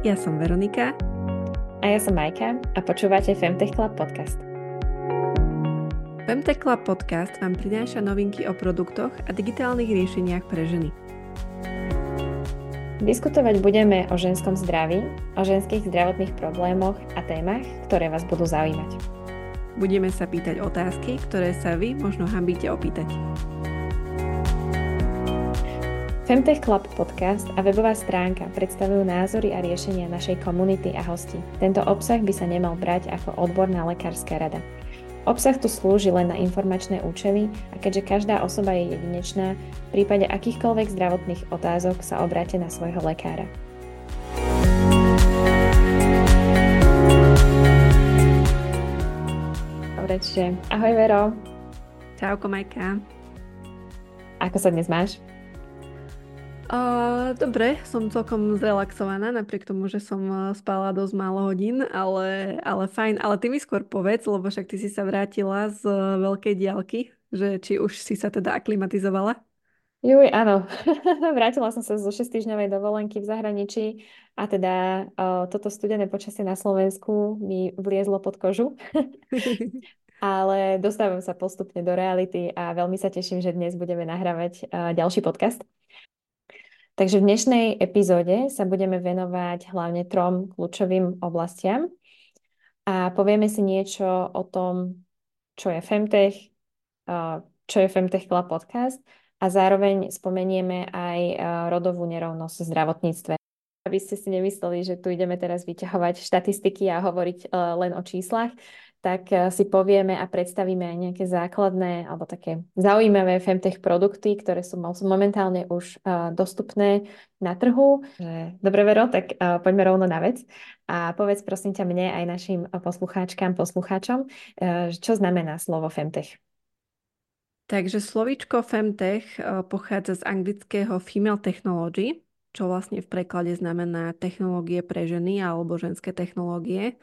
ja som Veronika. A ja som Majka a počúvate Femtech Club podcast. Femtech Club podcast vám prináša novinky o produktoch a digitálnych riešeniach pre ženy. Diskutovať budeme o ženskom zdraví, o ženských zdravotných problémoch a témach, ktoré vás budú zaujímať. Budeme sa pýtať otázky, ktoré sa vy možno hambíte opýtať. Femtech Club podcast a webová stránka predstavujú názory a riešenia našej komunity a hostí. Tento obsah by sa nemal brať ako odborná lekárska rada. Obsah tu slúži len na informačné účely a keďže každá osoba je jedinečná, v prípade akýchkoľvek zdravotných otázok sa obráte na svojho lekára. Dobre, čiže ahoj Vero. Čauko Majka. Ako sa dnes máš? Uh, dobre, som celkom zrelaxovaná, napriek tomu, že som spala dosť málo hodín, ale, ale fajn. Ale ty mi skôr povedz, lebo však ty si sa vrátila z veľkej diálky, že či už si sa teda aklimatizovala? Juj, áno. Vrátila som sa zo 6 týždňovej dovolenky v zahraničí a teda uh, toto studené počasie na Slovensku mi vliezlo pod kožu. Ale dostávam sa postupne do reality a veľmi sa teším, že dnes budeme nahrávať uh, ďalší podcast. Takže v dnešnej epizóde sa budeme venovať hlavne trom kľúčovým oblastiam a povieme si niečo o tom, čo je Femtech, čo je Femtech Club podcast a zároveň spomenieme aj rodovú nerovnosť v zdravotníctve. Aby ste si nemysleli, že tu ideme teraz vyťahovať štatistiky a hovoriť len o číslach, tak eh, si povieme a predstavíme aj nejaké základné alebo také zaujímavé femtech produkty, ktoré sú momentálne už uh, dostupné na trhu. Dobre, Vero, tak uh, poďme rovno na vec. A povedz prosím ťa mne aj našim poslucháčkám, poslucháčom, čo znamená slovo femtech. Takže slovíčko femtech pochádza z anglického female technology, čo vlastne v preklade znamená technológie pre ženy alebo ženské technológie.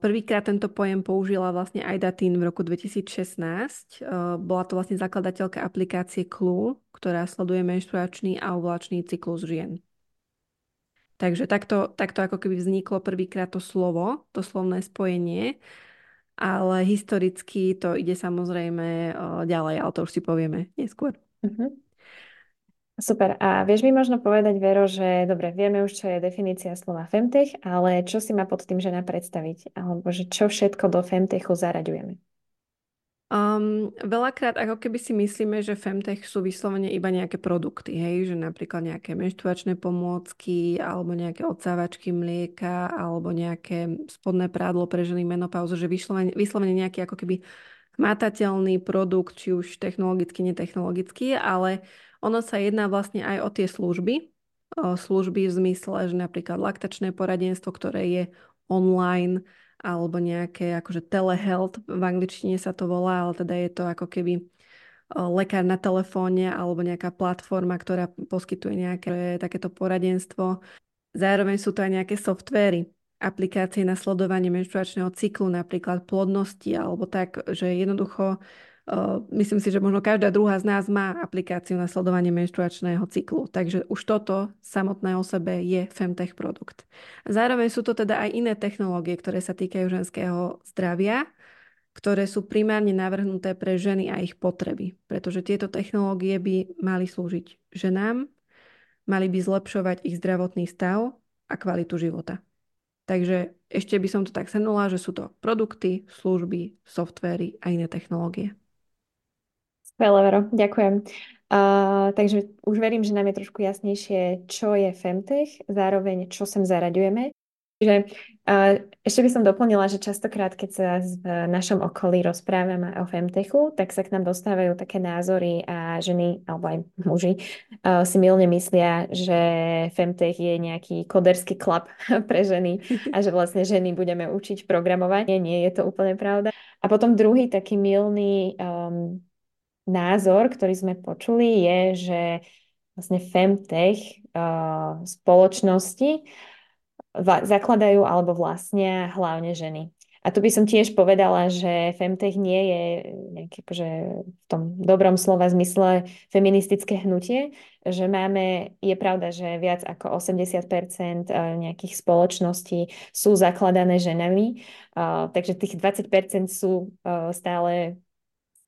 Prvýkrát tento pojem použila vlastne Aida Tin v roku 2016. Uh, bola to vlastne zakladateľka aplikácie Clue, ktorá sleduje menštruačný a ovulačný cyklus žien. Takže takto, takto ako keby vzniklo prvýkrát to slovo, to slovné spojenie, ale historicky to ide samozrejme ďalej, ale to už si povieme neskôr. Uh-huh. Super. A vieš mi možno povedať, Vero, že dobre, vieme už, čo je definícia slova femtech, ale čo si má pod tým žena predstaviť? Alebo že čo všetko do femtechu zaraďujeme? Um, veľakrát ako keby si myslíme, že femtech sú vyslovene iba nejaké produkty, hej, že napríklad nejaké menštruačné pomôcky, alebo nejaké odsávačky mlieka, alebo nejaké spodné prádlo pre ženy menopauzu, že vyslovene, vyslovene nejaký ako keby hmatateľný produkt, či už technologicky, netechnologický, ale ono sa jedná vlastne aj o tie služby, o služby v zmysle, že napríklad laktačné poradenstvo, ktoré je online, alebo nejaké akože telehealth, v angličtine sa to volá, ale teda je to ako keby lekár na telefóne alebo nejaká platforma, ktorá poskytuje nejaké takéto poradenstvo. Zároveň sú to aj nejaké softvery, aplikácie na sledovanie menštruačného cyklu, napríklad plodnosti alebo tak, že jednoducho myslím si, že možno každá druhá z nás má aplikáciu na sledovanie menštruačného cyklu, takže už toto samotné o sebe je Femtech produkt. Zároveň sú to teda aj iné technológie, ktoré sa týkajú ženského zdravia, ktoré sú primárne navrhnuté pre ženy a ich potreby, pretože tieto technológie by mali slúžiť ženám, mali by zlepšovať ich zdravotný stav a kvalitu života. Takže ešte by som to tak shrnula, že sú to produkty, služby, softvery a iné technológie. Skvelé, Vero, ďakujem. Uh, takže už verím, že nám je trošku jasnejšie, čo je Femtech, zároveň čo sem zaraďujeme. Čiže uh, ešte by som doplnila, že častokrát, keď sa v našom okolí rozprávame o Femtechu, tak sa k nám dostávajú také názory a ženy, alebo aj muži, uh, si milne myslia, že Femtech je nejaký koderský klub pre ženy a že vlastne ženy budeme učiť programovanie. Nie je to úplne pravda. A potom druhý taký milný um, názor, ktorý sme počuli, je, že vlastne Femtech uh, spoločnosti zakladajú alebo vlastnia hlavne ženy. A tu by som tiež povedala, že Femtech nie je nejaké, akože v tom dobrom slova zmysle feministické hnutie, že máme, je pravda, že viac ako 80% eh, nejakých spoločností sú zakladané ženami, eh, takže tých 20% sú stále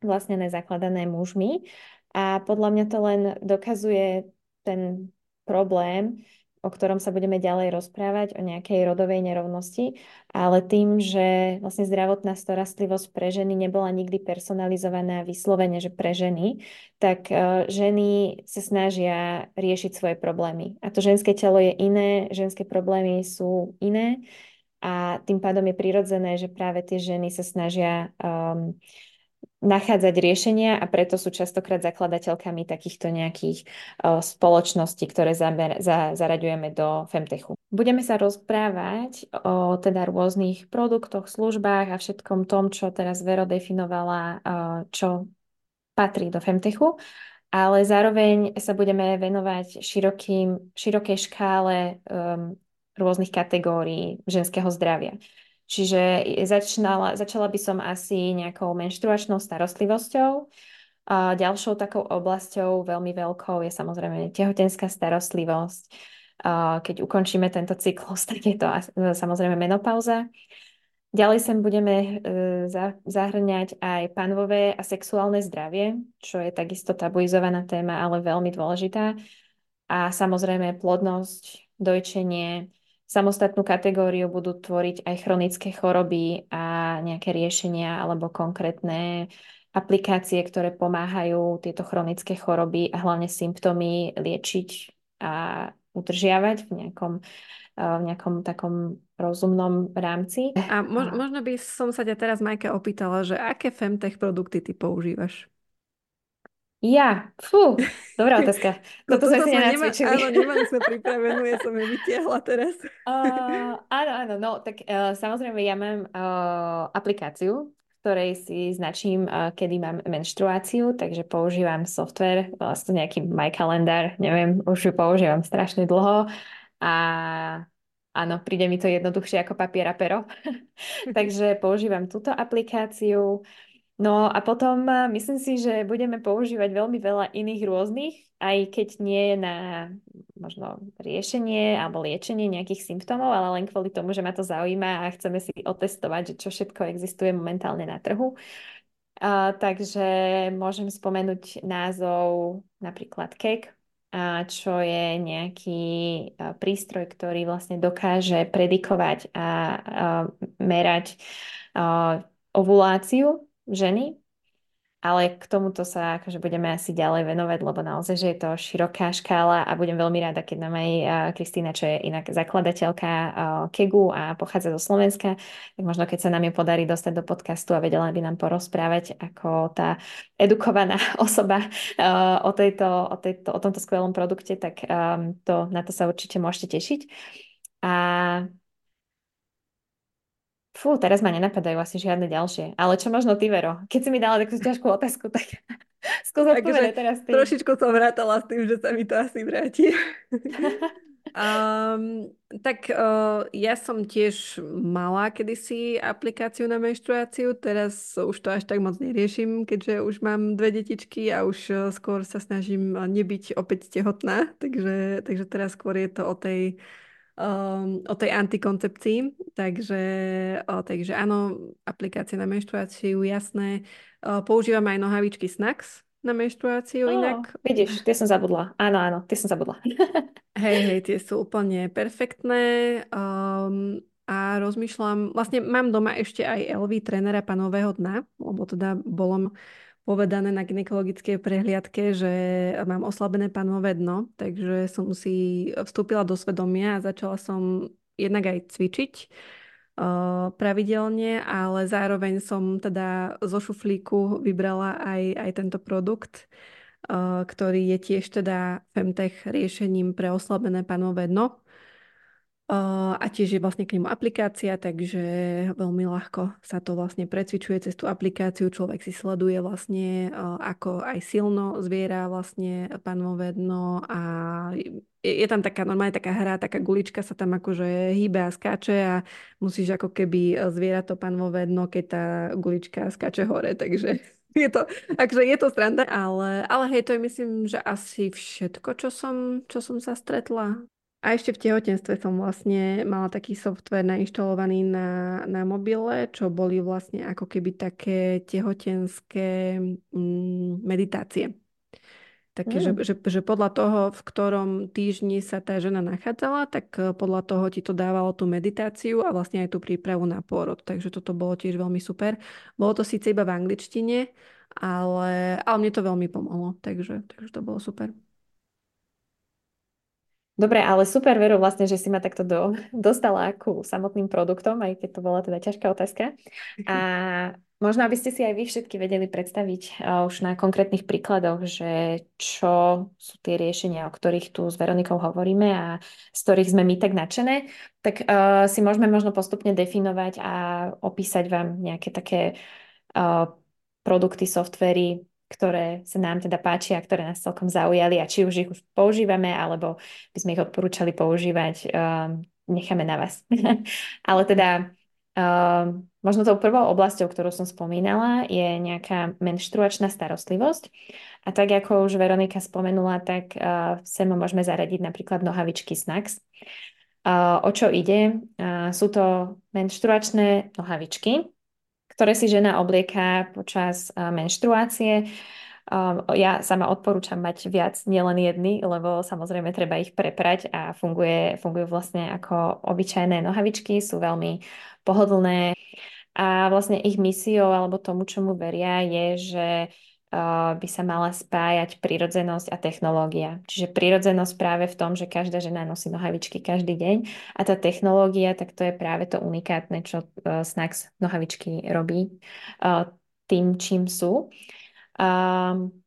vlastne nezakladané mužmi. A podľa mňa to len dokazuje ten problém, o ktorom sa budeme ďalej rozprávať, o nejakej rodovej nerovnosti, ale tým, že vlastne zdravotná starostlivosť pre ženy nebola nikdy personalizovaná vyslovene, že pre ženy, tak uh, ženy sa snažia riešiť svoje problémy. A to ženské telo je iné, ženské problémy sú iné a tým pádom je prirodzené, že práve tie ženy sa snažia um, nachádzať riešenia a preto sú častokrát zakladateľkami takýchto nejakých uh, spoločností, ktoré zaber, za, zaraďujeme do Femtechu. Budeme sa rozprávať o teda rôznych produktoch, službách a všetkom tom, čo teraz Vero definovala, uh, čo patrí do Femtechu, ale zároveň sa budeme venovať širokým, širokej škále um, rôznych kategórií ženského zdravia. Čiže začala, začala by som asi nejakou menštruačnou starostlivosťou. A ďalšou takou oblasťou veľmi veľkou je samozrejme tehotenská starostlivosť. A keď ukončíme tento cyklus, tak je to samozrejme menopauza. Ďalej sem budeme e, zahrňať aj panvové a sexuálne zdravie, čo je takisto tabuizovaná téma, ale veľmi dôležitá. A samozrejme plodnosť, dojčenie, Samostatnú kategóriu budú tvoriť aj chronické choroby a nejaké riešenia alebo konkrétne aplikácie, ktoré pomáhajú tieto chronické choroby a hlavne symptómy liečiť a udržiavať v nejakom, v nejakom takom rozumnom rámci. A mož, možno by som sa ťa teraz, Majka, opýtala, že aké femtech produkty ty používaš? Ja, fú, dobrá otázka. Toto, sme si nenacvičili. Nema, áno, nemali sme pripravenú, ja som ju vytiahla teraz. Uh, áno, áno, no, tak uh, samozrejme ja mám uh, aplikáciu, ktorej si značím, uh, kedy mám menštruáciu, takže používam software, vlastne nejaký My Calendar, neviem, už ju používam strašne dlho a áno, príde mi to jednoduchšie ako papier a pero. takže používam túto aplikáciu. No a potom myslím si, že budeme používať veľmi veľa iných rôznych, aj keď nie na možno riešenie alebo liečenie nejakých symptómov, ale len kvôli tomu, že ma to zaujíma a chceme si otestovať, že čo všetko existuje momentálne na trhu. Uh, takže môžem spomenúť názov napríklad KEK, uh, čo je nejaký uh, prístroj, ktorý vlastne dokáže predikovať a merať ovuláciu ženy, ale k tomuto sa akože budeme asi ďalej venovať, lebo naozaj, že je to široká škála a budem veľmi rada, keď nám aj Kristýna, čo je inak zakladateľka KEGu a pochádza zo Slovenska, tak možno keď sa nám ju podarí dostať do podcastu a vedela by nám porozprávať ako tá edukovaná osoba o, tejto, o, tejto, o tomto skvelom produkte, tak to, na to sa určite môžete tešiť. A Fú, teraz ma nenapadajú asi žiadne ďalšie. Ale čo možno ty, Vero? Keď si mi dala takú ťažkú otázku, tak skús odpovedať teraz ty. Trošičku som vrátala s tým, že sa mi to asi vráti. um, tak uh, ja som tiež mala kedysi aplikáciu na menštruáciu, teraz už to až tak moc neriešim, keďže už mám dve detičky a už uh, skôr sa snažím nebyť opäť tehotná, takže, takže teraz skôr je to o tej um, o tej antikoncepcii. Takže, o, takže áno, aplikácie na menštruáciu, jasné. O, používam aj nohavičky Snax na menštruáciu oh, inak. Vidíš, tie som zabudla. Áno, áno, tie som zabudla. hej, hej, tie sú úplne perfektné. Um, a rozmýšľam, vlastne mám doma ešte aj LV trénera panového dna, lebo teda bolo povedané na gynekologickej prehliadke, že mám oslabené panové dno, takže som si vstúpila do svedomia a začala som jednak aj cvičiť uh, pravidelne, ale zároveň som teda zo šuflíku vybrala aj, aj tento produkt, uh, ktorý je tiež teda Femtech riešením pre oslabené panové dno. A tiež je vlastne k nemu aplikácia, takže veľmi ľahko sa to vlastne precvičuje cez tú aplikáciu. Človek si sleduje vlastne, ako aj silno zviera vlastne panvové dno a je, tam taká normálne taká hra, taká gulička sa tam akože hýbe a skáče a musíš ako keby zvierať to panvové dno, keď tá gulička skáče hore, takže je to, akože je to stranda, ale, ale hej, to je myslím, že asi všetko, čo som, čo som sa stretla. A ešte v tehotenstve som vlastne mala taký software nainštalovaný na, na mobile, čo boli vlastne ako keby také tehotenské mm, meditácie. Také, mm. že, že, že podľa toho, v ktorom týždni sa tá žena nachádzala, tak eh, podľa toho ti to dávalo tú meditáciu a vlastne aj tú prípravu na pôrod. Takže toto bolo tiež veľmi super. Bolo to síce iba v angličtine, ale, ale mne to veľmi pomohlo, takže, takže to bolo super. Dobre, ale super, Veru, vlastne, že si ma takto do, dostala ku samotným produktom, aj keď to bola teda ťažká otázka. A možno, aby ste si aj vy všetky vedeli predstaviť uh, už na konkrétnych príkladoch, že čo sú tie riešenia, o ktorých tu s Veronikou hovoríme a z ktorých sme my tak nadšené, tak uh, si môžeme možno postupne definovať a opísať vám nejaké také uh, produkty, softvery, ktoré sa nám teda páčia, ktoré nás celkom zaujali a či už ich už používame, alebo by sme ich odporúčali používať, um, necháme na vás. Ale teda um, možno tou prvou oblasťou, ktorú som spomínala, je nejaká menštruačná starostlivosť. A tak ako už Veronika spomenula, tak uh, sem môžeme zaradiť napríklad nohavičky Snacks. Uh, o čo ide? Uh, sú to menštruačné nohavičky, ktoré si žena oblieka počas menštruácie. Ja sama odporúčam mať viac, nielen jedny, lebo samozrejme treba ich preprať a funguje, fungujú vlastne ako obyčajné nohavičky, sú veľmi pohodlné a vlastne ich misiou alebo tomu, čomu veria, je, že by sa mala spájať prírodzenosť a technológia. Čiže prírodzenosť práve v tom, že každá žena nosí nohavičky každý deň a tá technológia, tak to je práve to unikátne, čo uh, Snacks nohavičky robí uh, tým, čím sú.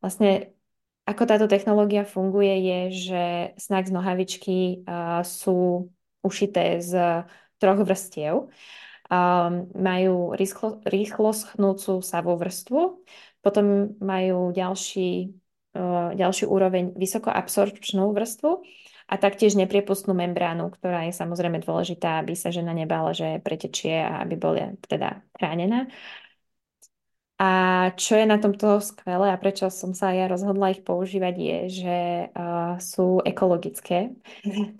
Vlastne ako táto technológia funguje je, že Snacks nohavičky uh, sú ušité z troch vrstiev. Um, majú rýchlo, rýchlo schnúcu savú vrstvu, potom majú ďalší, uh, ďalšiu úroveň vysokoabsorpčnú vrstvu a taktiež nepriepustnú membránu, ktorá je samozrejme dôležitá, aby sa žena nebála, že pretečie a aby bola teda chránená. A čo je na tomto skvelé a prečo som sa ja rozhodla ich používať je, že uh, sú ekologické.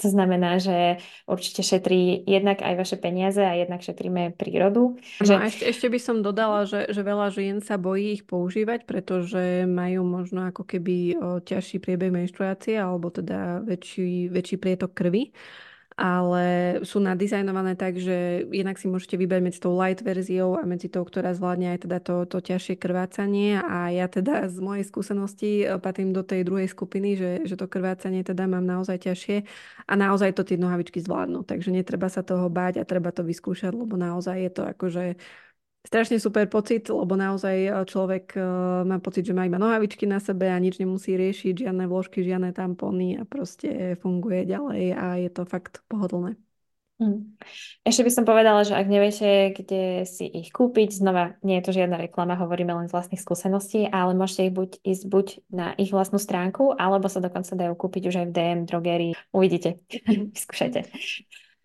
to znamená, že určite šetrí jednak aj vaše peniaze a jednak šetríme prírodu. No že... a ešte, ešte by som dodala, že, že veľa žien sa bojí ich používať, pretože majú možno ako keby ťažší priebeh menštruácie alebo teda väčší, väčší prietok krvi ale sú nadizajnované tak, že jednak si môžete vybrať medzi tou light verziou a medzi tou, ktorá zvládne aj teda to, to ťažšie krvácanie. A ja teda z mojej skúsenosti e, patrím do tej druhej skupiny, že, že to krvácanie teda mám naozaj ťažšie a naozaj to tie nohavičky zvládnu, takže netreba sa toho báť a treba to vyskúšať, lebo naozaj je to akože strašne super pocit, lebo naozaj e, človek e, má pocit, že má iba nohavičky na sebe a nič nemusí riešiť, žiadne vložky, žiadne tampóny a proste funguje ďalej a je to fakt pohodlné. Hmm. Ešte by som povedala, že ak neviete, kde si ich kúpiť, znova nie je to žiadna reklama, hovoríme len z vlastných skúseností, ale môžete ich buď ísť buď na ich vlastnú stránku, alebo sa dokonca dajú kúpiť už aj v DM, drogerii. Uvidíte, vyskúšajte.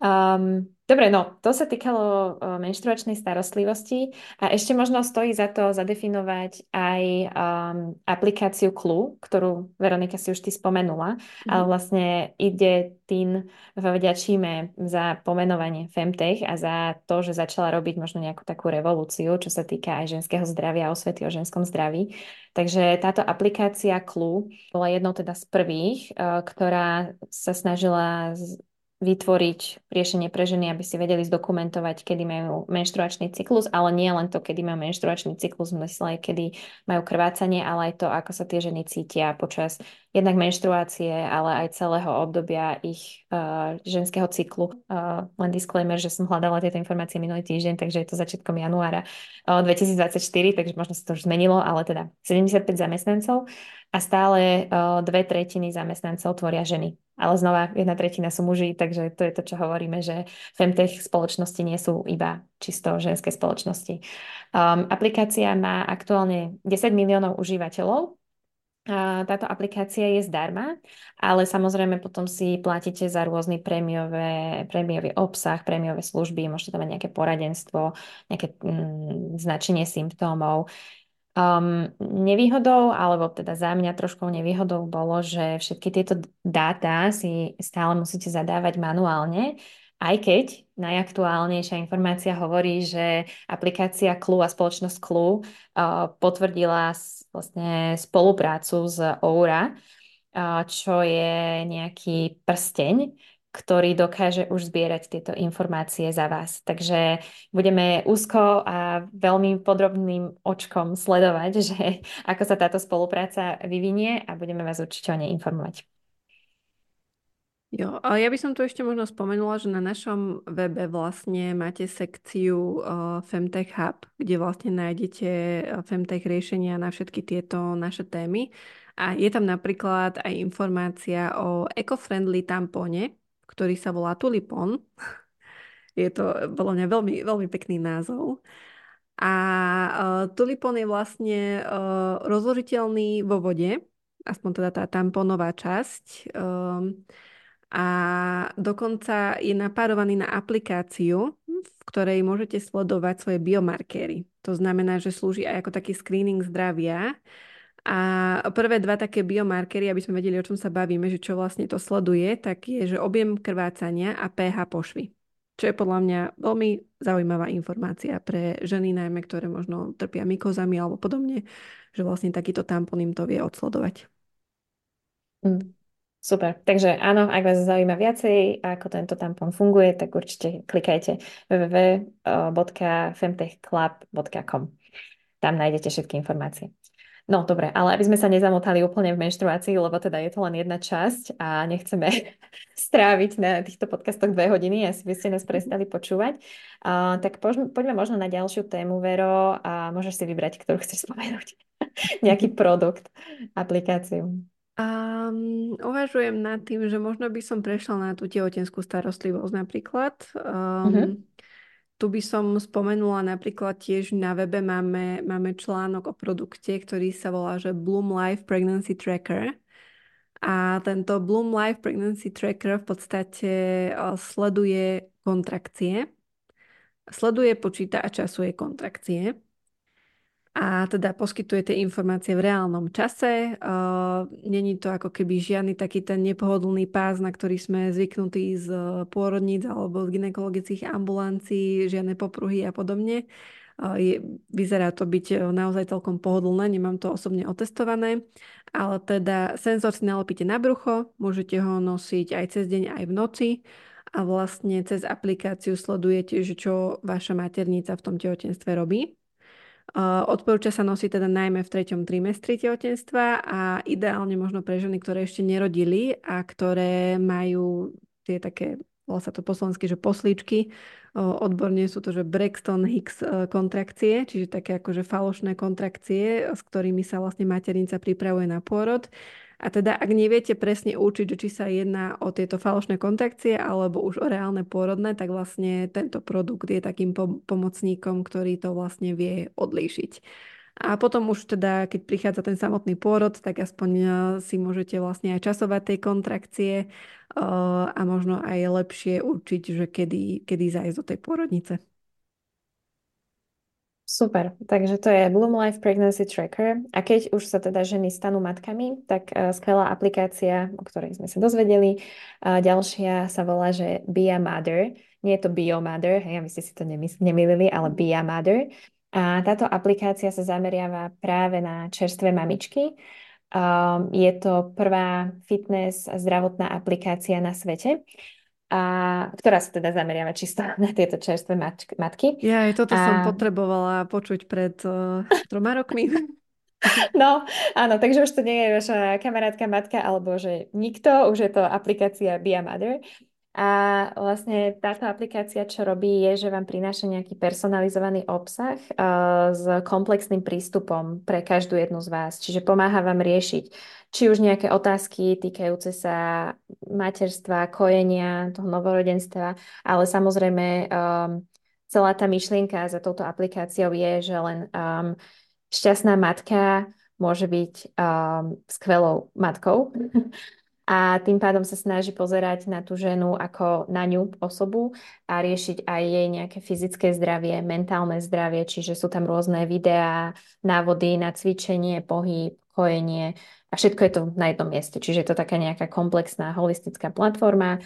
Um, Dobre, no to sa týkalo uh, menštruačnej starostlivosti a ešte možno stojí za to zadefinovať aj um, aplikáciu Clue, ktorú Veronika si už ty spomenula, mm. ale vlastne ide tým vďačíme za pomenovanie Femtech a za to, že začala robiť možno nejakú takú revolúciu, čo sa týka aj ženského zdravia a osvety o ženskom zdraví. Takže táto aplikácia Clue bola jednou teda z prvých, uh, ktorá sa snažila vytvoriť riešenie pre ženy, aby si vedeli zdokumentovať, kedy majú menštruačný cyklus, ale nie len to, kedy majú menštruačný cyklus, mysle aj kedy majú krvácanie, ale aj to, ako sa tie ženy cítia počas jednak menštruácie, ale aj celého obdobia ich uh, ženského cyklu. Uh, len disclaimer, že som hľadala tieto informácie minulý týždeň, takže je to začiatkom januára uh, 2024, takže možno sa to už zmenilo, ale teda 75 zamestnancov a stále dve tretiny zamestnancov tvoria ženy. Ale znova, jedna tretina sú muži, takže to je to, čo hovoríme, že femtech spoločnosti nie sú iba čisto ženské spoločnosti. Um, aplikácia má aktuálne 10 miliónov užívateľov, táto aplikácia je zdarma, ale samozrejme potom si platíte za rôzny prémiové, prémiový obsah, prémiové služby, môžete tam mať nejaké poradenstvo, nejaké mm, značenie symptómov. Um, nevýhodou, alebo teda za mňa trošku nevýhodou bolo, že všetky tieto dáta si stále musíte zadávať manuálne aj keď najaktuálnejšia informácia hovorí, že aplikácia Clue a spoločnosť Clue uh, potvrdila vlastne spoluprácu s Oura, uh, čo je nejaký prsteň, ktorý dokáže už zbierať tieto informácie za vás. Takže budeme úzko a veľmi podrobným očkom sledovať, že ako sa táto spolupráca vyvinie a budeme vás určite o nej informovať. Jo, ale ja by som tu ešte možno spomenula, že na našom webe vlastne máte sekciu uh, Femtech Hub, kde vlastne nájdete Femtech riešenia na všetky tieto naše témy. A je tam napríklad aj informácia o eco-friendly tampóne, ktorý sa volá Tulipon. je to bolo mňa veľmi, veľmi pekný názov. A uh, Tulipon je vlastne uh, rozložiteľný vo vode, aspoň teda tá tamponová časť. Uh, a dokonca je napárovaný na aplikáciu, v ktorej môžete sledovať svoje biomarkéry. To znamená, že slúži aj ako taký screening zdravia. A prvé dva také biomarkery, aby sme vedeli, o čom sa bavíme, že čo vlastne to sleduje, tak je, že objem krvácania a pH pošvy. Čo je podľa mňa veľmi zaujímavá informácia pre ženy, najmä ktoré možno trpia mykozami alebo podobne, že vlastne takýto tampon im to vie odsledovať. Mm. Super. Takže áno, ak vás zaujíma viacej, ako tento tampon funguje, tak určite klikajte www.femtechclub.com. Tam nájdete všetky informácie. No dobre, ale aby sme sa nezamotali úplne v menštruácii, lebo teda je to len jedna časť a nechceme stráviť na týchto podcastoch dve hodiny, asi by ste nás prestali počúvať. Uh, tak poďme možno na ďalšiu tému, Vero, a môžeš si vybrať, ktorú chceš spomenúť. Nejaký produkt, aplikáciu. Um, uvažujem nad tým, že možno by som prešla na tú tehotenskú starostlivosť napríklad. Um, uh-huh. Tu by som spomenula napríklad tiež na webe máme, máme článok o produkte, ktorý sa volá, že Bloom Life Pregnancy Tracker. A tento Bloom Life Pregnancy Tracker v podstate sleduje kontrakcie. Sleduje, počíta a časuje kontrakcie a teda poskytuje tie informácie v reálnom čase. Uh, Není to ako keby žiadny taký ten nepohodlný pás, na ktorý sme zvyknutí z pôrodníc alebo z ginekologických ambulancií, žiadne popruhy a podobne. Uh, je, vyzerá to byť naozaj celkom pohodlné, nemám to osobne otestované, ale teda senzor si nalepíte na brucho, môžete ho nosiť aj cez deň, aj v noci a vlastne cez aplikáciu sledujete, že čo vaša maternica v tom tehotenstve robí. Odporúča sa nosiť teda najmä v treťom trimestri tehotenstva a ideálne možno pre ženy, ktoré ešte nerodili a ktoré majú tie také, volá sa to po slovensky, že poslíčky, odborne sú to, že Braxton Hicks e, kontrakcie, čiže také akože falošné kontrakcie, s ktorými sa vlastne maternica pripravuje na pôrod a teda, ak neviete presne určiť, či sa jedná o tieto falošné kontrakcie alebo už o reálne pôrodné, tak vlastne tento produkt je takým pomocníkom, ktorý to vlastne vie odlíšiť. A potom už teda, keď prichádza ten samotný pôrod, tak aspoň e, si môžete vlastne aj časovať tej kontrakcie uh, a možno aj lepšie určiť, že kedy, kedy zájsť do tej pôrodnice. Super, takže to je Bloom Life Pregnancy Tracker a keď už sa teda ženy stanú matkami, tak uh, skvelá aplikácia, o ktorej sme sa dozvedeli. Uh, ďalšia sa volá, že Be a Mother. Nie je to Bio Mother, hej, aby ste si to nemýlili, ale Be a Mother. A táto aplikácia sa zameriava práve na čerstvé mamičky. Um, je to prvá fitness zdravotná aplikácia na svete a ktorá sa teda zameriava čisto na tieto čerstvé matky. Ja aj toto a... som potrebovala počuť pred uh, troma rokmi. No, áno, takže už to nie je vaša kamarátka, matka, alebo že nikto, už je to aplikácia Be a Mother. A vlastne táto aplikácia, čo robí, je, že vám prináša nejaký personalizovaný obsah uh, s komplexným prístupom pre každú jednu z vás. Čiže pomáha vám riešiť či už nejaké otázky týkajúce sa materstva, kojenia, toho novorodenstva, ale samozrejme um, celá tá myšlienka za touto aplikáciou je, že len um, šťastná matka môže byť um, skvelou matkou a tým pádom sa snaží pozerať na tú ženu ako na ňu osobu a riešiť aj jej nejaké fyzické zdravie, mentálne zdravie, čiže sú tam rôzne videá, návody na cvičenie, pohyb, kojenie a všetko je to na jednom mieste. Čiže je to taká nejaká komplexná, holistická platforma.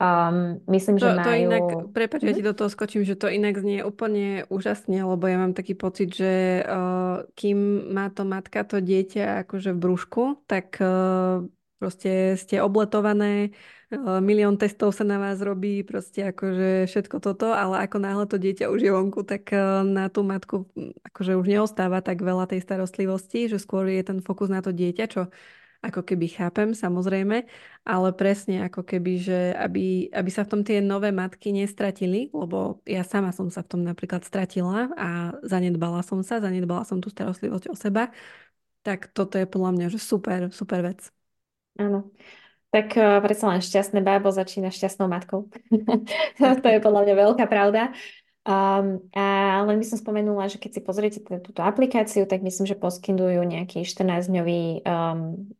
Um, myslím, to, že majú... To inak, prepáč, ja ti do toho skočím, že to inak znie úplne úžasne, lebo ja mám taký pocit, že uh, kým má to matka to dieťa akože v brúšku, tak uh, Proste ste obletované, e, milión testov sa na vás robí, proste akože všetko toto, ale ako náhle to dieťa už je vonku, tak e, na tú matku akože už neostáva tak veľa tej starostlivosti, že skôr je ten fokus na to dieťa, čo ako keby chápem, samozrejme, ale presne ako keby, že aby, aby sa v tom tie nové matky nestratili, lebo ja sama som sa v tom napríklad stratila a zanedbala som sa, zanedbala som tú starostlivosť o seba, tak toto je podľa mňa, že super, super vec. Áno. Tak uh, predsa len šťastné bábo začína šťastnou matkou. to je podľa mňa veľká pravda. Um, a len by som spomenula, že keď si pozriete túto aplikáciu, tak myslím, že poskytujú nejaký 14-dňový um,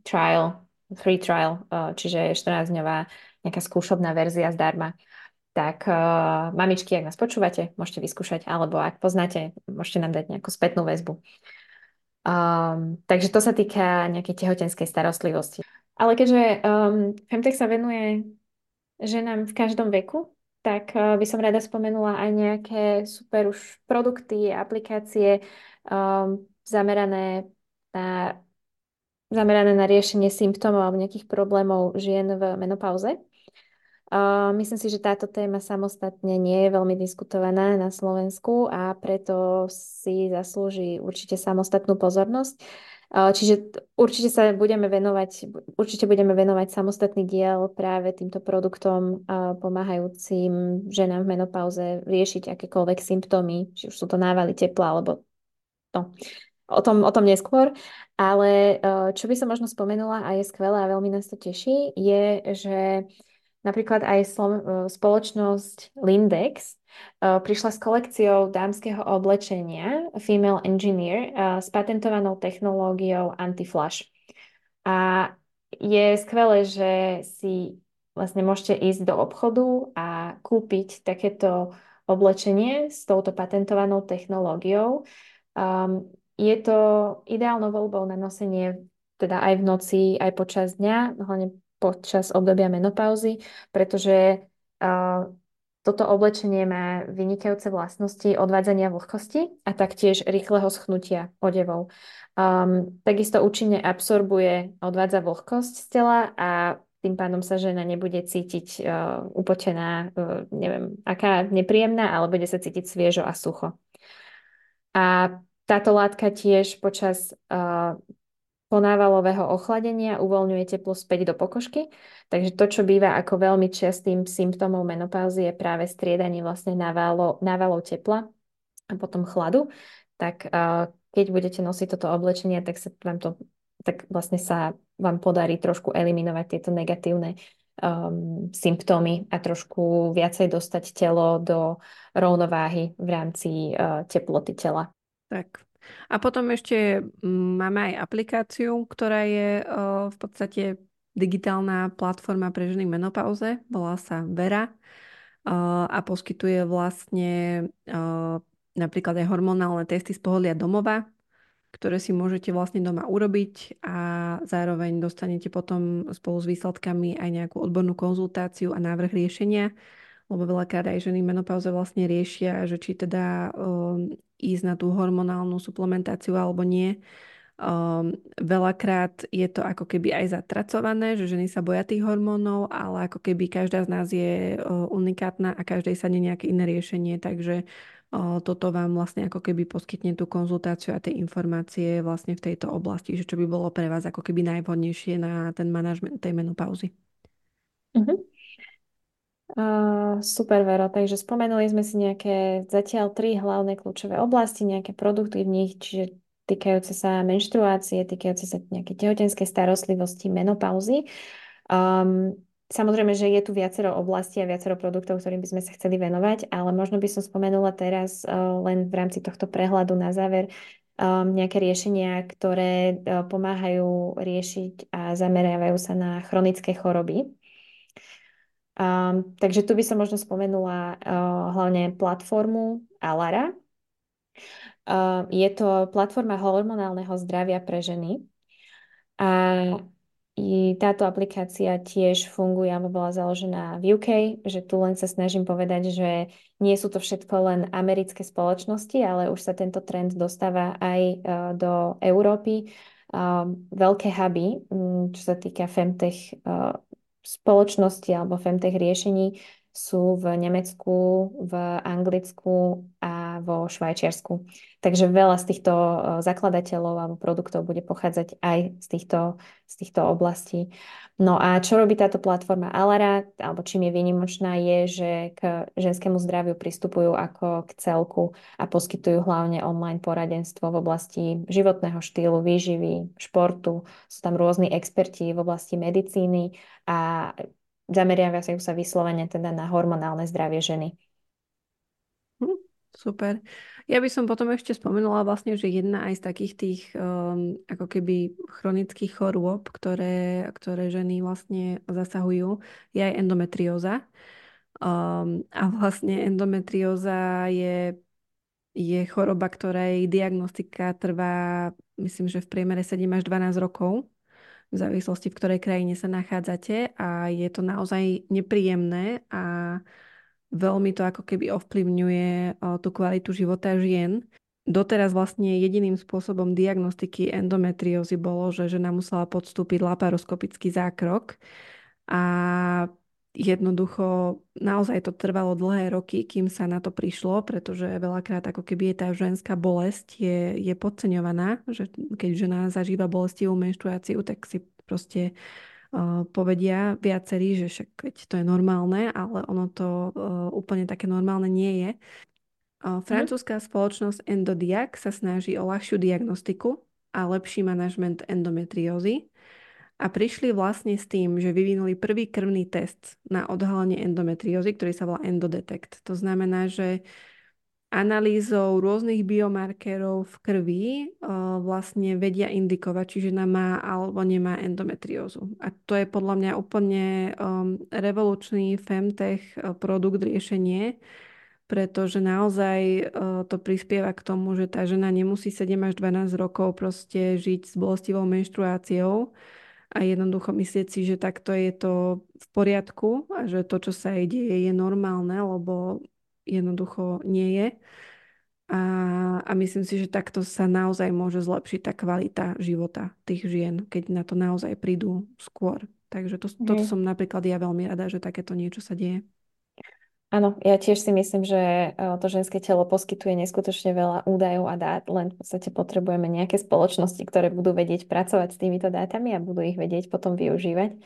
trial, free trial, uh, čiže 14-dňová nejaká skúšobná verzia zdarma. Tak uh, mamičky, ak nás počúvate, môžete vyskúšať, alebo ak poznáte, môžete nám dať nejakú spätnú väzbu. Um, takže to sa týka nejakej tehotenskej starostlivosti. Ale keďže um, Femtech sa venuje ženám v každom veku, tak uh, by som rada spomenula aj nejaké super už produkty, aplikácie um, zamerané na zamerané na riešenie symptómov alebo nejakých problémov žien v menopauze. Uh, myslím si, že táto téma samostatne nie je veľmi diskutovaná na Slovensku a preto si zaslúži určite samostatnú pozornosť. Uh, čiže určite sa budeme venovať, určite budeme venovať samostatný diel práve týmto produktom uh, pomáhajúcim ženám v menopauze riešiť akékoľvek symptómy, či už sú to návaly tepla alebo to. O tom, o tom neskôr, ale čo by som možno spomenula a je skvelé a veľmi nás to teší, je, že Napríklad aj e, spoločnosť Lindex e, prišla s kolekciou dámskeho oblečenia Female Engineer e, s patentovanou technológiou anti-flash. A je skvelé, že si vlastne môžete ísť do obchodu a kúpiť takéto oblečenie s touto patentovanou technológiou. Um, je to ideálnou voľbou na nosenie teda aj v noci, aj počas dňa, hlavne počas obdobia menopauzy, pretože uh, toto oblečenie má vynikajúce vlastnosti odvádzania vlhkosti a taktiež rýchleho schnutia odevov. Um, takisto účinne absorbuje, odvádza vlhkosť z tela a tým pádom sa žena nebude cítiť uh, upotená, uh, neviem, aká nepríjemná, ale bude sa cítiť sviežo a sucho. A táto látka tiež počas uh, ponávalového ochladenia uvoľňuje teplo späť do pokožky. Takže to, čo býva ako veľmi častým symptómom menopauzy je práve striedanie vlastne návalo, návalov tepla a potom chladu. Tak uh, keď budete nosiť toto oblečenie, tak sa vám to tak vlastne sa vám podarí trošku eliminovať tieto negatívne um, symptómy a trošku viacej dostať telo do rovnováhy v rámci uh, teploty tela. Tak, a potom ešte mm, máme aj aplikáciu, ktorá je v podstate digitálna platforma pre ženy menopauze, volá sa Vera a poskytuje vlastne napríklad aj hormonálne testy z pohodlia domova, ktoré si môžete vlastne doma urobiť a zároveň dostanete potom spolu s výsledkami aj nejakú odbornú konzultáciu a návrh riešenia lebo veľakrát aj ženy menopauze vlastne riešia, že či teda um, ísť na tú hormonálnu suplementáciu alebo nie. Um, veľakrát je to ako keby aj zatracované, že ženy sa boja tých hormónov, ale ako keby každá z nás je uh, unikátna a každej sa nie nejaké iné riešenie, takže uh, toto vám vlastne ako keby poskytne tú konzultáciu a tie informácie vlastne v tejto oblasti, že čo by bolo pre vás ako keby najvhodnejšie na ten manažment tej menopauzy. Uh-huh. Uh, super, Vero. Takže spomenuli sme si nejaké zatiaľ tri hlavné kľúčové oblasti, nejaké produkty v nich, čiže týkajúce sa menštruácie, týkajúce sa nejaké tehotenskej starostlivosti, menopauzy. Um, samozrejme, že je tu viacero oblastí a viacero produktov, ktorým by sme sa chceli venovať, ale možno by som spomenula teraz uh, len v rámci tohto prehľadu na záver um, nejaké riešenia, ktoré uh, pomáhajú riešiť a zameriavajú sa na chronické choroby. Um, takže tu by som možno spomenula uh, hlavne platformu Alara. Uh, je to platforma hormonálneho zdravia pre ženy. A i táto aplikácia tiež funguje alebo bola založená v UK, že tu len sa snažím povedať, že nie sú to všetko len americké spoločnosti, ale už sa tento trend dostáva aj uh, do Európy. Uh, veľké huby, um, čo sa týka femtech uh, spoločnosti alebo femtech riešení sú v Nemecku, v Anglicku a vo Švajčiarsku. Takže veľa z týchto eh, zakladateľov alebo produktov bude pochádzať aj z týchto, z týchto oblastí. No a čo robí táto platforma Alara, alebo čím je výnimočná, je, že k ženskému zdraviu pristupujú ako k celku a poskytujú hlavne online poradenstvo v oblasti životného štýlu, výživy, športu. Sú tam rôzni experti v oblasti medicíny a zameriavia sa vyslovene teda na hormonálne zdravie ženy. Super. Ja by som potom ešte spomenula vlastne, že jedna aj z takých tých um, ako keby chronických chorôb, ktoré, ktoré ženy vlastne zasahujú, je aj endometrióza. Um, a vlastne endometrióza je, je choroba, ktorej diagnostika trvá, myslím, že v priemere 7 až 12 rokov v závislosti, v ktorej krajine sa nachádzate a je to naozaj nepríjemné a veľmi to ako keby ovplyvňuje tú kvalitu života žien. Doteraz vlastne jediným spôsobom diagnostiky endometriózy bolo, že žena musela podstúpiť laparoskopický zákrok a jednoducho naozaj to trvalo dlhé roky, kým sa na to prišlo, pretože veľakrát ako keby je tá ženská bolesť je, je podceňovaná, že keď žena zažíva bolestivú menštruáciu, tak si proste povedia viacerí, že však veď to je normálne, ale ono to úplne také normálne nie je. Mhm. Francúzska spoločnosť Endodiak sa snaží o ľahšiu diagnostiku a lepší manažment endometriózy a prišli vlastne s tým, že vyvinuli prvý krvný test na odhalenie endometriózy, ktorý sa volá Endodetect. To znamená, že analýzou rôznych biomarkerov v krvi uh, vlastne vedia indikovať, či žena má alebo nemá endometriózu. A to je podľa mňa úplne um, revolučný femtech uh, produkt riešenie, pretože naozaj uh, to prispieva k tomu, že tá žena nemusí 7 až 12 rokov proste žiť s bolestivou menštruáciou a jednoducho myslieť si, že takto je to v poriadku a že to, čo sa jej deje, je normálne, lebo jednoducho nie je. A, a myslím si, že takto sa naozaj môže zlepšiť tá kvalita života tých žien, keď na to naozaj prídu skôr. Takže to, toto som napríklad ja veľmi rada, že takéto niečo sa deje. Áno, ja tiež si myslím, že e, to ženské telo poskytuje neskutočne veľa údajov a dát, len v podstate potrebujeme nejaké spoločnosti, ktoré budú vedieť pracovať s týmito dátami a budú ich vedieť potom využívať.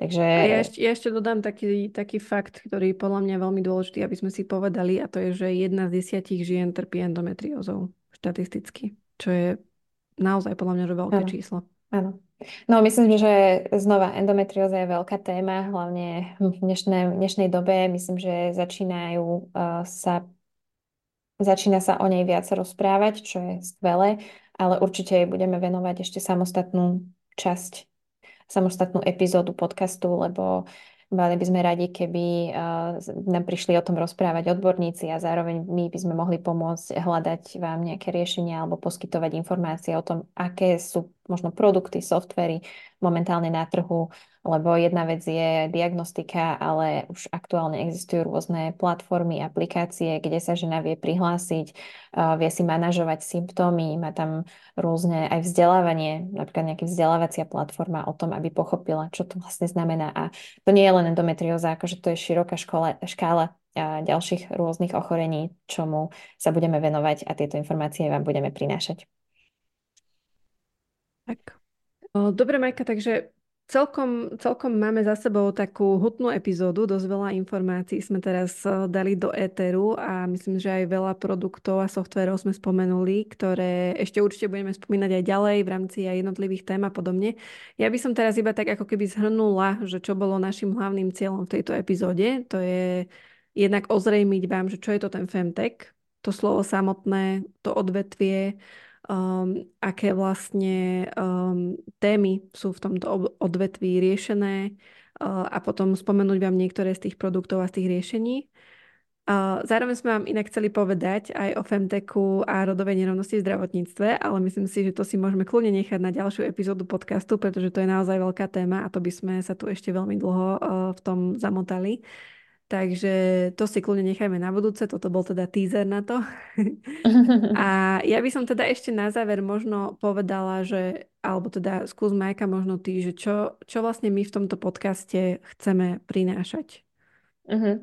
Takže... A ja ešte, ja ešte dodám taký, taký fakt, ktorý podľa mňa veľmi dôležitý, aby sme si povedali, a to je, že jedna z desiatich žien trpí endometriózou štatisticky, čo je naozaj podľa mňa že veľké áno. číslo. Áno. No myslím, že znova endometrióza je veľká téma, hlavne v dnešnej, dnešnej dobe. Myslím, že začínajú uh, sa začína sa o nej viac rozprávať, čo je skvelé, ale určite jej budeme venovať ešte samostatnú časť samostatnú epizódu podcastu, lebo Mali by sme radi, keby nám prišli o tom rozprávať odborníci a zároveň my by sme mohli pomôcť hľadať vám nejaké riešenia alebo poskytovať informácie o tom, aké sú možno produkty, softvery momentálne na trhu, lebo jedna vec je diagnostika, ale už aktuálne existujú rôzne platformy, aplikácie, kde sa žena vie prihlásiť, vie si manažovať symptómy, má tam rôzne aj vzdelávanie, napríklad nejaká vzdelávacia platforma o tom, aby pochopila, čo to vlastne znamená. A to nie je len endometrióza, akože to je široká škola, škála a ďalších rôznych ochorení, čomu sa budeme venovať a tieto informácie vám budeme prinášať. Tak. Dobre, Majka, takže Celkom, celkom máme za sebou takú hutnú epizódu, dosť veľa informácií sme teraz eh, dali do éteru a myslím, že aj veľa produktov a softverov sme spomenuli, ktoré ešte určite budeme spomínať aj ďalej v rámci aj jednotlivých tém a podobne. Ja by som teraz iba tak ako keby zhrnula, že čo bolo našim hlavným cieľom v tejto epizóde. To je jednak ozrejmiť vám, že čo je to ten Femtech, to slovo samotné, to odvetvie, um, aké vlastne um, témy sú v tomto odvetví riešené uh, a potom spomenúť vám niektoré z tých produktov a z tých riešení. Uh, zároveň sme vám inak chceli povedať aj o Femteku a rodovej nerovnosti v zdravotníctve, ale myslím si, že to si môžeme kľudne nechať na ďalšiu epizódu podcastu, pretože to je naozaj veľká téma a to by sme sa tu ešte veľmi dlho uh, v tom zamotali. Takže to si kľudne nechajme na budúce, toto bol teda teaser na to. a ja by som teda ešte na záver možno povedala, že, alebo teda skús Majka možno ty, že čo, čo vlastne my v tomto podcaste chceme prinášať. Uh-huh.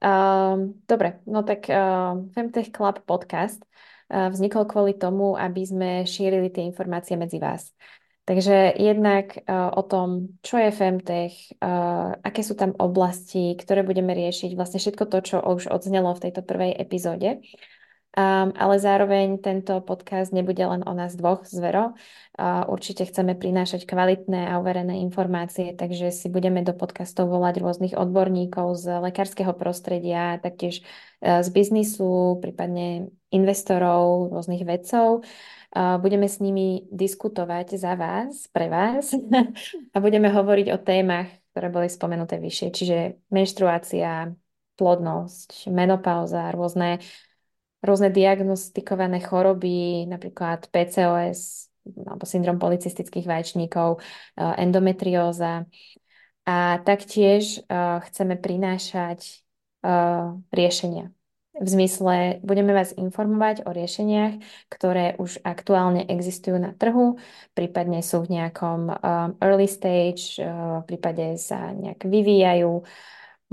Uh, dobre, no tak uh, Femtech Club podcast uh, vznikol kvôli tomu, aby sme šírili tie informácie medzi vás. Takže jednak uh, o tom, čo je Femtech, uh, aké sú tam oblasti, ktoré budeme riešiť, vlastne všetko to, čo už odznelo v tejto prvej epizóde. Um, ale zároveň tento podcast nebude len o nás dvoch z Vero. Uh, určite chceme prinášať kvalitné a overené informácie, takže si budeme do podcastov volať rôznych odborníkov z lekárskeho prostredia, taktiež uh, z biznisu, prípadne investorov, rôznych vedcov. Budeme s nimi diskutovať za vás, pre vás a budeme hovoriť o témach, ktoré boli spomenuté vyššie, čiže menštruácia, plodnosť, menopauza, rôzne, rôzne diagnostikované choroby, napríklad PCOS alebo syndrom policistických vaječníkov, endometrióza. A taktiež chceme prinášať riešenia v zmysle, budeme vás informovať o riešeniach, ktoré už aktuálne existujú na trhu, prípadne sú v nejakom early stage, v prípade sa nejak vyvíjajú,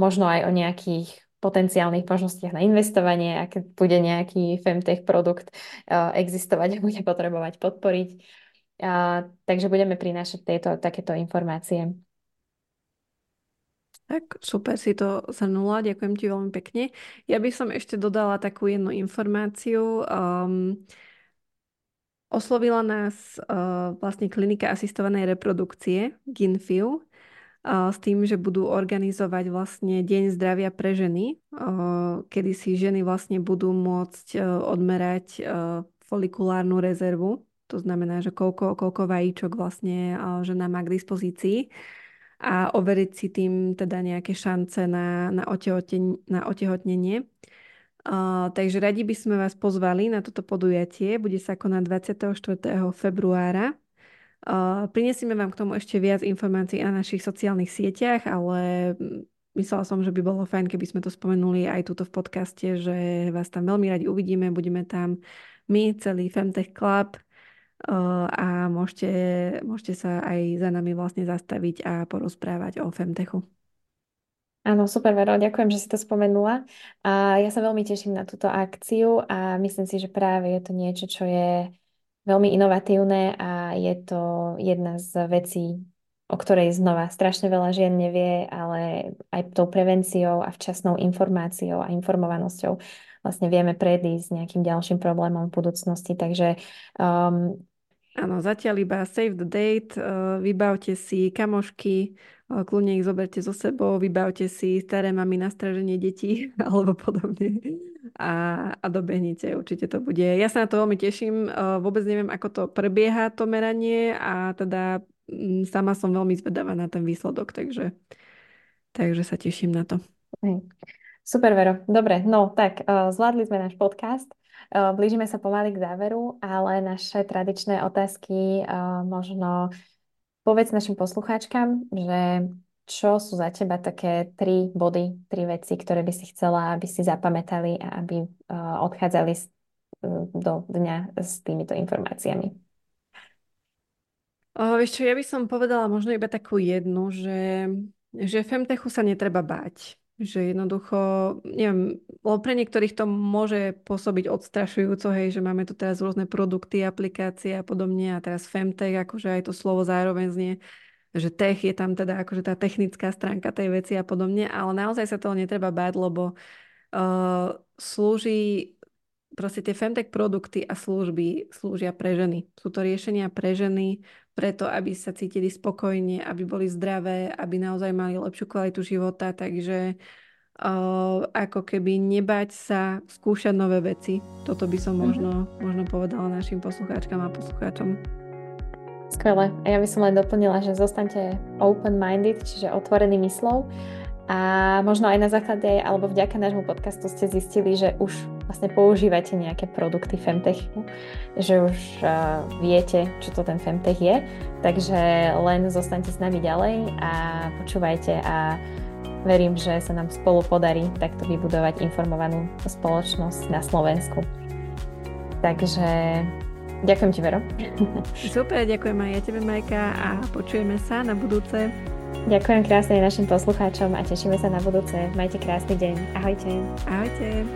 možno aj o nejakých potenciálnych možnostiach na investovanie, ak bude nejaký femtech produkt uh, existovať a bude potrebovať podporiť. Uh, takže budeme prinášať tieto, takéto informácie. Tak, super si to zhrnula, ďakujem ti veľmi pekne. Ja by som ešte dodala takú jednu informáciu. Um, oslovila nás uh, vlastne klinika asistovanej reprodukcie GINFIU s tým, že budú organizovať vlastne Deň zdravia pre ženy, kedy si ženy vlastne budú môcť uh, odmerať uh, folikulárnu rezervu. To znamená, že koľko, koľko vajíčok vlastne uh, žena má k dispozícii a overiť si tým teda nejaké šance na, na, otehoten, na otehotnenie. Uh, takže radi by sme vás pozvali na toto podujatie. Bude sa konať 24. februára. Prinesieme vám k tomu ešte viac informácií na našich sociálnych sieťach, ale myslela som, že by bolo fajn, keby sme to spomenuli aj tuto v podcaste, že vás tam veľmi radi uvidíme. Budeme tam my, celý Femtech Club, a môžete, môžete sa aj za nami vlastne zastaviť a porozprávať o Femtechu. Áno, super, Vero, ďakujem, že si to spomenula. A ja sa veľmi teším na túto akciu a myslím si, že práve je to niečo, čo je veľmi inovatívne a je to jedna z vecí, o ktorej znova strašne veľa žien nevie, ale aj tou prevenciou a včasnou informáciou a informovanosťou vlastne vieme predísť nejakým ďalším problémom v budúcnosti. Takže um, Áno, zatiaľ iba save the date, uh, vybavte si kamošky, uh, kľudne ich zoberte so sebou, vybavte si staré mami na straženie detí alebo podobne a, a dobehnite, určite to bude. Ja sa na to veľmi teším, uh, vôbec neviem, ako to prebieha to meranie a teda um, sama som veľmi zvedavá na ten výsledok, takže, takže sa teším na to. Super, Vero. Dobre, no tak zvládli sme náš podcast. Blížime sa pomaly k záveru, ale naše tradičné otázky možno povedz našim poslucháčkam, že čo sú za teba také tri body, tri veci, ktoré by si chcela, aby si zapamätali a aby odchádzali do dňa s týmito informáciami? Čo, ja by som povedala možno iba takú jednu, že, že Femtechu sa netreba báť že jednoducho, neviem, lebo pre niektorých to môže pôsobiť odstrašujúco, hej, že máme tu teraz rôzne produkty, aplikácie a podobne a teraz Femtech, akože aj to slovo zároveň znie že tech je tam teda akože tá technická stránka tej veci a podobne, ale naozaj sa toho netreba báť, lebo uh, slúži proste tie femtech produkty a služby slúžia pre ženy. Sú to riešenia pre ženy, preto aby sa cítili spokojne, aby boli zdravé, aby naozaj mali lepšiu kvalitu života, takže uh, ako keby nebať sa skúšať nové veci. Toto by som mhm. možno, možno povedala našim poslucháčkam a poslucháčom. Skvelé. A ja by som len doplnila, že zostaňte open-minded, čiže otvorený myslou a možno aj na základe alebo vďaka nášmu podcastu ste zistili, že už vlastne používate nejaké produkty Femtechu, že už uh, viete, čo to ten Femtech je. Takže len zostaňte s nami ďalej a počúvajte a verím, že sa nám spolu podarí takto vybudovať informovanú spoločnosť na Slovensku. Takže ďakujem ti, Vero. Super, ďakujem aj ja tebe, Majka, a počujeme sa na budúce. Ďakujem krásne našim poslucháčom a tešíme sa na budúce. Majte krásny deň. Ahojte. Ahojte.